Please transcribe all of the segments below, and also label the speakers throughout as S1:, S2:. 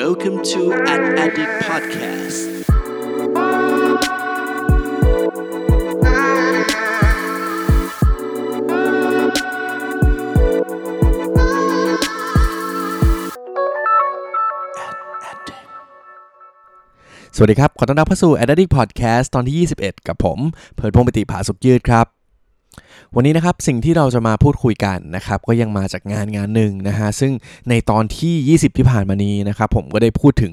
S1: Welcome to Ad Addict Podcast
S2: สวัสดีครับ ขอต้อนรับเข้าสู่ a d d i c t Podcast ตอนที่ 21 กับผม เพิร์ดพงปติผาสุกยืดครับ วันนี้นะครับสิ่งที่เราจะมาพูดคุยกันนะครับก็ยังมาจากงานงานหนึ่งนะฮะซึ่งในตอนที่ 20 ที่ผ่านมานี้นะครับผมก็ได้พูดถึง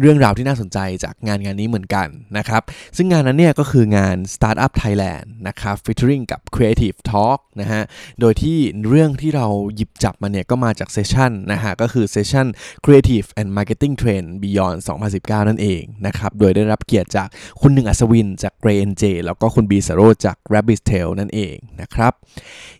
S2: เรื่องราวที่น่าสนใจจากงานงานนี้เหมือนกันนะครับซึ่งงานนั้นเนี่ยก็คืองาน Startup Thailand นะครับ featuring กับ Creative Talk นะฮะโดยที่เรื่องที่เราหยิบจับมาเนี่ยก็มาจากเซสชันนะฮะก็คือเซสชัน Creative and Marketing Trend Beyond 2019 นั่นเองนะครับโดยได้รับเกียรติจากคุณหนึ่งอัศวินจาก Gray NJ แล้วก็คุณบีสโรจาก Rabbit Tail นั่นเองนะครับ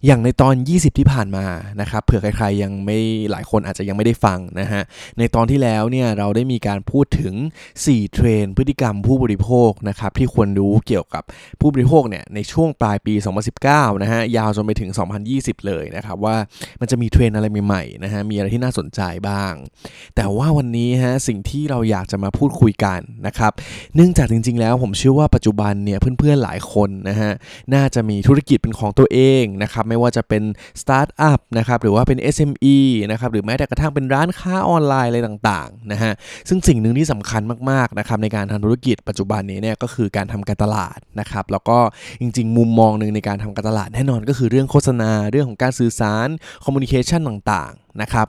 S2: อย่างในตอน 20 ที่ผ่านมานะครับเผื่อใครๆยังไม่หลายคนอาจจะยังไม่ได้ฟังนะฮะในตอนที่แล้วเนี่ยเราได้มีการพูดถึง 4 เทรนพฤติกรรมผู้บริโภคนะครับที่ควรรู้เกี่ยวกับผู้บริโภคเนี่ยในช่วงปลายปี 2019 นะฮะยาวจนไปถึง 2020 เลยนะครับว่ามันจะมีเทรนอะไรใหม่ๆนะฮะมีอะไรที่น่าสนใจบ้าง แต่ว่าวันนี้ฮะสิ่งที่เราอยากจะมาพูดคุยกันนะครับเนื่องจากจริงๆ แล้วผมเชื่อว่าปัจจุบันเนี่ยเพื่อนๆหลายคนนะฮะน่าจะมีธุรกิจเป็นของตัวเองนะครับไม่ว่าจะเป็นสตาร์ทอัพนะครับหรือว่าเป็น SME นะครับหรือแม้แต่กระทั่งเป็นร้านค้าออนไลน์อะไรต่างๆนะฮะซึ่งสิ่งหนึ่งที่สำคัญมากๆนะครับในการทำธุรกิจปัจจุบันนี้เนี่ยก็คือการทำการตลาดนะครับแล้วก็จริง ๆ มุมมองหนึ่งในการทำการตลาดแน่นอนก็คือเรื่องโฆษณาเรื่องของการสื่อสาร communication ต่างๆนะครับ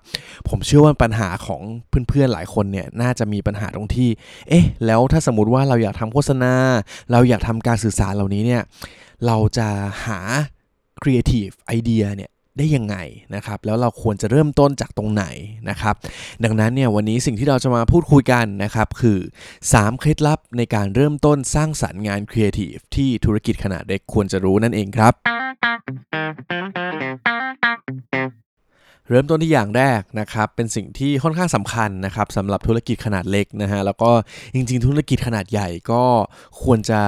S2: ผมเชื่อว่าปัญหาของเพื่อนๆหลายคนเนี่ยน่าจะมีปัญหาตรงที่เอ๊ะแล้วถ้าสมมติว่าเราอยากทำโฆษณา เราอยากทำการสื่อสารเหล่านี้เนี่ยเราจะหา Creative Idea เนี่ยได้ยังไงนะครับ แล้วเราควรจะเริ่มต้นจากตรงไหนนะครับ ดังนั้นเนี่ยวันนี้สิ่งที่เราจะมาพูดคุยกันนะครับคือ 3 เคล็ดลับในการเริ่มต้นสร้างสรรค์งานครีเอทีฟที่ธุรกิจขนาดเล็กควรจะรู้นั่นเองครับ เริ่มต้นที่อย่างแรกนะครับเป็นสิ่งที่ค่อนข้างสำคัญนะครับสำหรับธุรกิจขนาดเล็กนะฮะแล้วก็จริงๆ ธุรกิจขนาดใหญ่ก็ควรจะ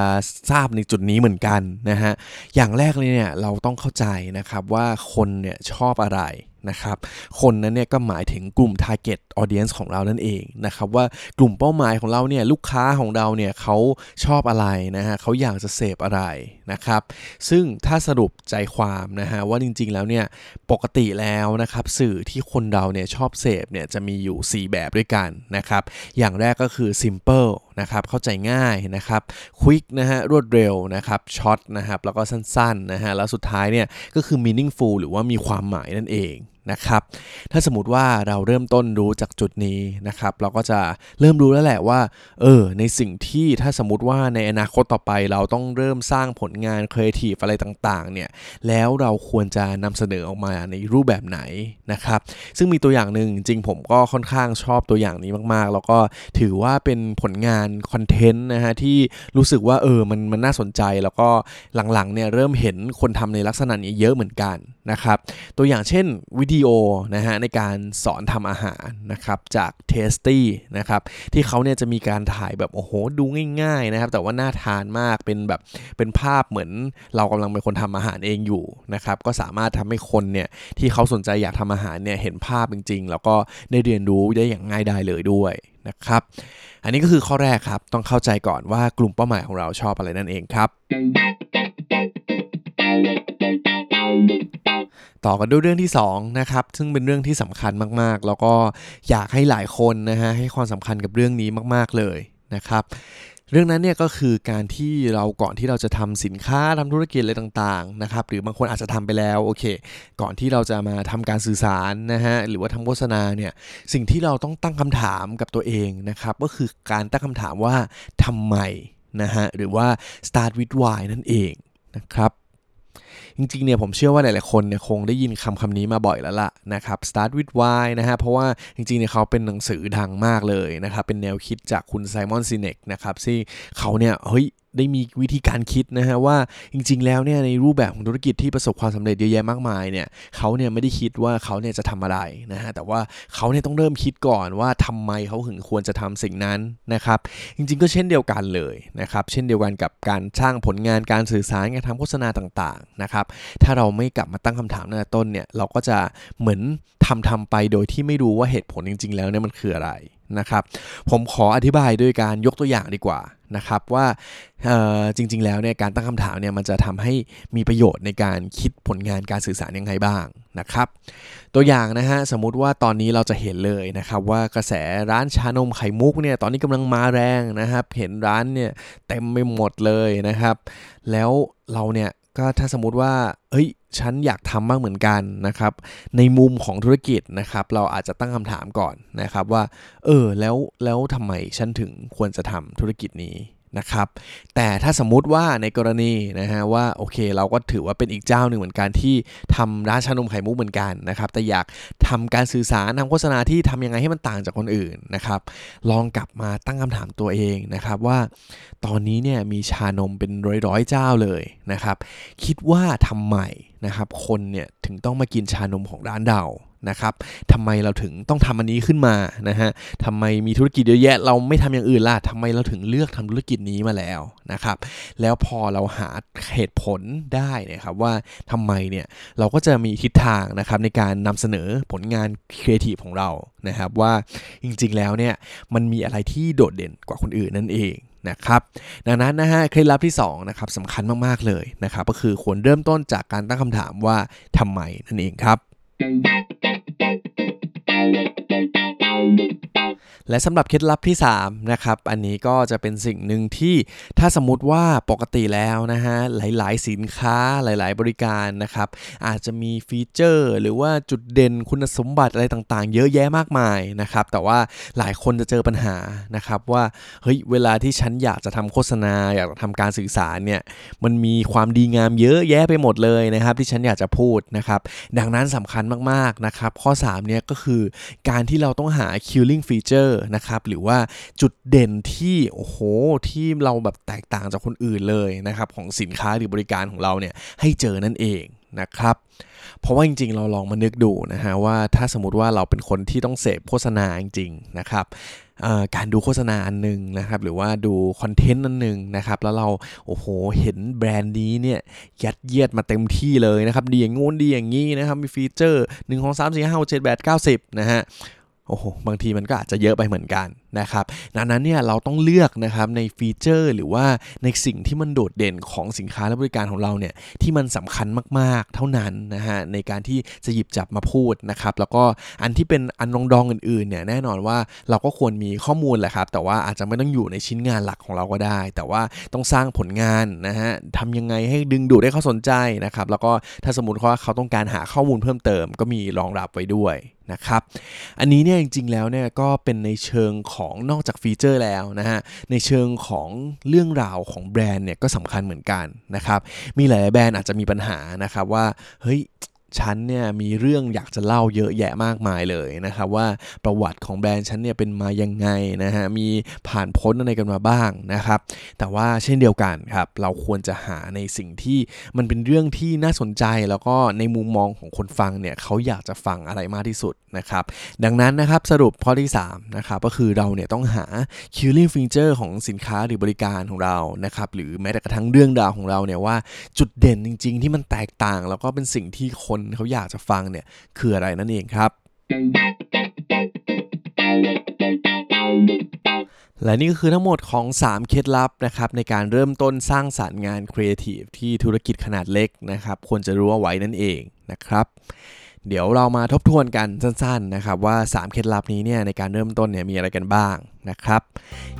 S2: ทราบในจุดนี้เหมือนกันนะฮะอย่างแรกเลยเนี่ยเราต้องเข้าใจนะครับว่าคนเนี่ยชอบอะไร นะครับคนนั้นเนี่ยก็หมายถึงกลุ่ม target audience ของเรานั่นเองนะครับว่ากลุ่มเป้าหมายของเราเนี่ยลูกค้าของเราเนี่ยเขาชอบอะไรนะฮะเขาอยากจะเสพอะไรนะครับซึ่งถ้าสรุปใจความนะฮะว่าจริงๆแล้วเนี่ยปกติแล้วนะครับสื่อที่คนเราเนี่ยชอบเสพเนี่ยจะมีอยู่ 4 แบบด้วยกันนะครับอย่างแรกก็คือ simple นะครับเข้าใจง่ายนะครับควิกนะฮะรวดเร็วนะครับช็อตนะครับแล้วก็สั้นๆนะฮะแล้วสุดท้ายเนี่ยก็คือ meaningful หรือว่ามีความหมายนั่นเอง นะครับ ถ้าสมมติว่าเราเริ่มต้นรู้จากจุดนี้นะครับ เราก็จะเริ่มรู้แล้วแหละว่า เออ ในสิ่งที่ถ้าสมมติว่าในอนาคตต่อไปเราต้องเริ่มสร้างผลงานครีเอทีฟอะไรต่างๆ เนี่ย แล้วเราควรจะนำเสนอออกมาในรูปแบบไหนนะครับ ซึ่งมีตัวอย่างหนึ่งจริงผมก็ค่อนข้างชอบตัวอย่างนี้มากๆ แล้วก็ถือว่าเป็นผลงานคอนเทนต์นะฮะที่รู้สึกว่าเออมันมันน่าสนใจแล้วก็หลังๆเนี่ยเริ่มเห็นคนทำในลักษณะนี้เยอะเหมือนกันนะครับ ตัวอย่างเช่นวิดีโอนะฮะในการสอนทำอาหารนะครับจาก Tasty นะครับที่เขาเนี่ยจะมีการถ่ายแบบโอ้โหดูง่ายๆนะครับแต่ว่าน่าทานมากเป็นแบบเป็นภาพเหมือนเรากำลังเป็นคนทำอาหารเองอยู่นะครับก็สามารถทำให้คนเนี่ยที่เขาสนใจอยากทำอาหารเนี่ยเห็นภาพจริง ๆ แล้วก็ได้เรียนรู้ได้อย่างง่ายได้เลยด้วยนะครับอันนี้ก็คือข้อแรกครับต้องเข้าใจก่อนว่ากลุ่มเป้าหมายของเราชอบอะไรนั่นเองครับ ต่อกันด้วยเรื่องที่2นะครับซึ่งเป็นเรื่องที่สำคัญมากๆ แล้วก็อยากให้หลายคนนะฮะให้ความสำคัญกับเรื่องนี้มากๆเลยนะครับ เรื่องนั้นเนี่ยก็คือการที่เราก่อนที่เราจะทำสินค้าทำธุรกิจอะไรต่างๆนะครับหรือบางคนอาจจะทำไปแล้วโอเค ก่อนที่เราจะมาทำการสื่อสารนะฮะหรือว่าทำโฆษณาเนี่ยสิ่งที่เราต้องตั้งคำถามกับตัวเองนะครับก็คือการตั้งคำถามว่าทำไมนะฮะหรือว่า start with why นั่นเองนะครับ จริงๆเนี่ยผมเชื่อว่าหลายๆคนเนี่ยคงได้ยินคำคำนี้มาบ่อยแล้วล่ะนะครับ start with why นะฮะเพราะว่าจริงๆเนี่ยเขาเป็นหนังสือดังมากเลยนะครับเป็นแนวคิดจากคุณไซมอนซิเนกนะครับที่เขาเนี่ยเฮ้ยได้มีวิธีการคิดนะฮะว่าจริง ๆ แล้วเนี่ยในรูปแบบของธุรกิจที่ประสบความสำเร็จเยอะแยะมากมายเนี่ยเขาเนี่ยไม่ได้คิดว่าเขาเนี่ยจะทำอะไรนะฮะแต่ว่าเขาเนี่ยต้องเริ่มคิดก่อนว่าทำไมเขาถึงควรจะทำสิ่งนั้นนะครับจริง ๆ ก็เช่นเดียวกันเลยนะครับเช่นเดียวกันกับการสร้างผลงานการสื่อสารการทำโฆษณาต่างๆนะนะครับ ถ้าเราไม่กลับมาตั้งคำถามตั้งแต่ต้นเนี่ยเราก็จะเหมือนทำทำไปโดยที่ไม่รู้ว่าเหตุผลจริง ๆ แล้วเนี่ยมันคืออะไรนะครับ ผมขออธิบายด้วยการยกตัวอย่างดีกว่านะครับว่าจริง ๆ แล้วเนี่ยการตั้งคำถามเนี่ยมันจะทำให้มีประโยชน์ในการคิดผลงานการสื่อสารยังไงบ้างนะครับ ตัวอย่างนะฮะสมมุติว่าตอนนี้เราจะเห็นเลยนะครับว่ากระแสร้านชานมไข่มุกเนี่ยตอนนี้กำลังมาแรงนะครับ เห็นร้านเนี่ยเต็มไปหมดเลยนะครับ แล้วเราเนี่ย ก็ถ้าสมมติว่า เฮ้ย ฉันอยากทำมากเหมือนกันนะครับ ในมุมของธุรกิจนะครับ เราอาจจะตั้งคำถามก่อนนะครับว่า เออ แล้ว แล้วทำไมฉันถึงควรจะทำธุรกิจนี้ นะครับ แต่ถ้าสมมุติว่าในกรณีนะฮะว่าโอเคเราก็ถือว่าเป็นอีกเจ้าหนึ่งเหมือนกันที่ทำร้านชานมไข่มุกเหมือนกันนะครับแต่อยากทำการสื่อสารทำโฆษณาที่ทำยังไงให้มันต่างจากคนอื่นนะครับ ลองกลับมาตั้งคำถามตัวเองนะครับว่า ตอนนี้เนี่ยมีชานมเป็นร้อยๆเจ้าเลยนะครับ คิดว่าทำไมนะครับคนเนี่ยถึงต้องมากินชานมของร้านเรา นะครับทำไมเราถึงต้องทำอันนี้ขึ้นมานะฮะทำไมมีธุรกิจเยอะแยะ เราไม่ทำอย่างอื่นล่ะทำไมเราถึงเลือกทำธุรกิจนี้มาแล้วนะครับ แล้วพอเราหาเหตุผลได้นะครับว่าทำไมเนี่ยเราก็จะมีทิศทางนะครับในการนำเสนอผลงานครีเอทีฟของเรานะครับว่าจริงๆแล้วเนี่ยมันมีอะไรที่โดดเด่นกว่าคนอื่นนั่นเองนะครับดังนั้นนะฮะเคล็ดลับที่2นะครับสำคัญมากๆเลยนะครับก็คือควรเริ่มต้นจากการตั้งคำถามว่าทำไมนั่นเองครับ และสำหรับเคล็ดลับที่3นะครับอันนี้ก็จะเป็นสิ่งหนึ่งที่ถ้าสมมติว่าปกติแล้วนะฮะหลาย ๆ สินค้าหลาย ๆ บริการนะครับอาจจะมีฟีเจอร์ หรือว่าจุดเด่นคุณสมบัติอะไรต่าง ๆ เยอะแยะมากมายนะครับแต่ว่าหลายคนจะเจอปัญหานะครับว่าเฮ้ยเวลาที่ฉันอยากจะทำโฆษณา อยากจะทำการสื่อสารเนี่ยมันมีความดีงามเยอะแยะไปหมดเลยนะครับที่ฉันอยากจะพูดนะครับดังนั้นสำคัญมาก ๆ นะครับข้อ3เนี่ยก็คือการที่เราต้องหา killing feature นะครับหรือว่าจุดเด่นที่โอ้โหที่เราแบบแตกต่างจากคนอื่นเลยนะครับของสินค้าหรือบริการของเราเนี่ยให้เจอนั่นเองนะครับเพราะว่าจริงๆ เราลองมานึกดูนะฮะว่าถ้าสมมติว่าเราเป็นคนที่ต้องเสพโฆษณาจริงๆนะครับการดูโฆษณาอันหนึ่งนะครับหรือว่าดูคอนเทนต์อันหนึ่งนะครับแล้วเราโอ้โหเห็นแบรนด์นี้เนี่ยยัดเยียดมาเต็มที่เลยนะครับดีอย่างงู้นดีอย่างงี้นะครับมีฟีเจอร์1 2 3 4 5 6 7 8 9 10นะฮะ โอ้โหบางทีมันก็อาจจะเยอะไปเหมือนกันนะครับดังนั้นเนี่ยเราต้องเลือกนะครับในฟีเจอร์ หรือว่าในสิ่งที่มันโดดเด่นของสินค้าและบริการของเราเนี่ยที่มันสำคัญมากๆเท่านั้นนะฮะในการที่จะหยิบจับมาพูดนะครับแล้วก็อันที่เป็นอันรองดองอื่นๆเนี่ยแน่นอนว่าเราก็ควรมีข้อมูลแหละครับแต่ว่าอาจจะไม่ต้องอยู่ในชิ้นงานหลักของเราก็ได้ แต่ว่าต้องสร้างผลงานนะฮะทำยังไงให้ดึงดูดให้เขาสนใจนะครับแล้วก็ถ้าสมมติว่าเขาต้องการหาข้อมูลเพิ่มเติม ก็มีรองรับไว้ด้วยนะครับอันนี้เนี่ยจริงๆแล้วเนี่ยก็เป็นในเชิงของนอกจากฟีเจอร์แล้วนะฮะในเชิงของเรื่องราวของแบรนด์เนี่ยก็สำคัญเหมือนกันนะครับมีหลายแบรนด์อาจจะมีปัญหานะครับว่าเฮ้ย ฉันเนี่ยมีเรื่องอยากจะเล่าเยอะแยะมากมายเลยนะครับว่าประวัติของแบรนด์ฉันเนี่ยเป็นมายังไงนะฮะมีผ่านพ้นอะไรกันมาบ้างนะครับ แต่ว่าเช่นเดียวกันครับเราควรจะหาในสิ่งที่มันเป็นเรื่องที่น่าสนใจแล้วก็ในมุมมองของคนฟังเนี่ยเขาอยากจะฟังอะไรมากที่สุดนะครับดังนั้นนะครับสรุปข้อที่3นะครับก็คือเราเนี่ยต้องหา killing feature ของสินค้าหรือบริการของเรานะครับหรือแม้แต่กระทั่งเรื่องราวของเราเนี่ยว่าจุดเด่นจริง ๆ ที่มันแตกต่าง แล้วก็เป็นสิ่งที่คนเขาอยากจะฟังเนี่ยคืออะไรนั่นเองครับ และนี่ก็คือทั้งหมดของ 3 เคล็ดลับนะครับในการเริ่มต้นสร้างสารรค์งานครีเอทีฟที่ธุรกิจขนาดเล็กนะครับควรจะรู้เอาไว้นั่นเองนะครับ เดี๋ยวเรามาทบทวนกันสั้นๆนะครับว่า 3 เคล็ดลับนี้เนี่ยในการเริ่มต้นเนี่ยมีอะไรกันบ้างนะครับ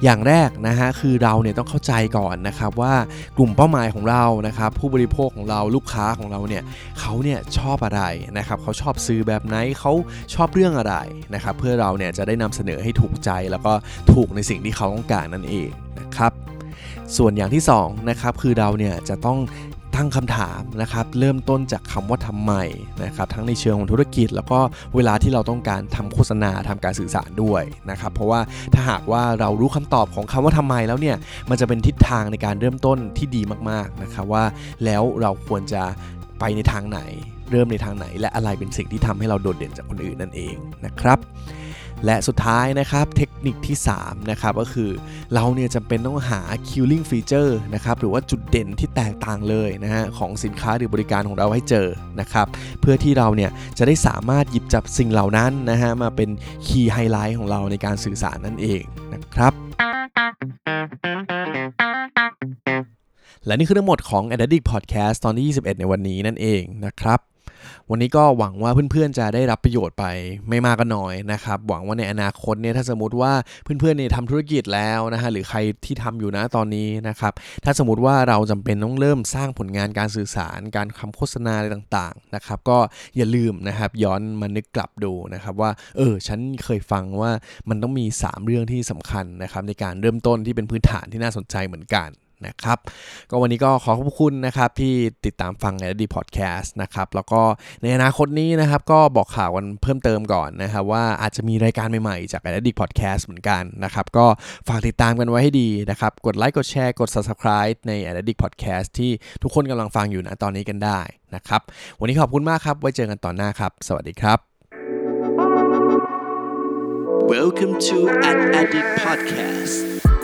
S2: อย่างแรกนะฮะคือเราเนี่ยต้องเข้าใจก่อนนะครับว่ากลุ่มเป้าหมายของเรานะครับผู้บริโภคของเราลูกค้าของเราเนี่ยเขาเนี่ยชอบอะไรนะครับเขาชอบซื้อแบบไหนเขาชอบเรื่องอะไรนะครับเพื่อเราเนี่ยจะได้นำเสนอให้ถูกใจแล้วก็ถูกในสิ่งที่เขาต้องการนั่นเองนะครับส่วนอย่างที่2นะครับคือเราเนี่ยจะต้อง ตั้งคำถามนะครับเริ่มต้นจากคำว่าทำไมนะครับทั้งในเชิงของธุรกิจ แล้วก็เวลาที่เราต้องการทำโฆษณาทำการสื่อสารด้วยนะครับเพราะว่าถ้าหากว่าเรารู้คำตอบของคำว่าทำไมแล้วเนี่ยมันจะเป็นทิศทางในการเริ่มต้นที่ดีมากๆนะครับว่าแล้วเราควรจะไปในทางไหน เริ่มในทางไหน และอะไรเป็นสิ่งที่ทำให้เราโดดเด่นจากคนอื่นนั่นเองนะครับ และสุดท้ายนะครับเทคนิคที่3นะครับก็คือเราเนี่ยจำเป็นต้องหา killing feature นะครับหรือว่าจุดเด่นที่แตกต่างเลยนะฮะของสินค้าหรือบริการของเราให้เจอนะครับเพื่อที่เราเนี่ยจะได้สามารถหยิบจับสิ่งเหล่านั้นนะฮะมาเป็น key highlight ของเราในการสื่อสารนั่นเองนะครับและนี่คือทั้งหมดของ Addict Podcast ตอนที่ 21 ในวันนี้นั่นเองนะครับ วันนี้ก็หวังว่าเพื่อนๆจะได้รับประโยชน์ไปไม่มากก็น้อยนะครับ หวังว่าในอนาคตเนี่ยถ้าสมมติว่าเพื่อนๆเนี่ยทำธุรกิจแล้วนะฮะหรือใครที่ทำอยู่นะตอนนี้นะครับ ถ้าสมมติว่าเราจำเป็นต้องเริ่มสร้างผลงานการสื่อสาร การคำโฆษณาอะไรต่างๆนะครับ ก็อย่าลืมนะครับย้อนมานึกกลับดูนะครับว่าเออฉันเคยฟังว่ามันต้องมี 3 เรื่องที่สำคัญนะครับในการเริ่มต้นที่เป็นพื้นฐานที่น่าสนใจเหมือนกัน นะครับ ก็วันนี้ก็ขอขอบคุณนะครับที่ติดตามฟังในดีพอดแคสต์นะครับ แล้วก็ในอนาคตนี้นะครับก็บอกข่าวกันเพิ่มเติมก่อนนะครับว่าอาจจะมีรายการใหม่ๆ จาก a d d i c t Podcast เหมือนกันนะครับ ก็ฝากติดตามกันไว้ให้ดีนะครับ กดไลค์กดแชร์กด Subscribe ใน a d d i c t Podcast ที่ทุกคนกำลังฟังอยู่นะตอนนี้กันได้นะครับ วันนี้ขอบคุณมากครับ ไว้เจอกันตอนหน้าครับ สวัสดีครับ
S1: Welcome to an Addict Podcast.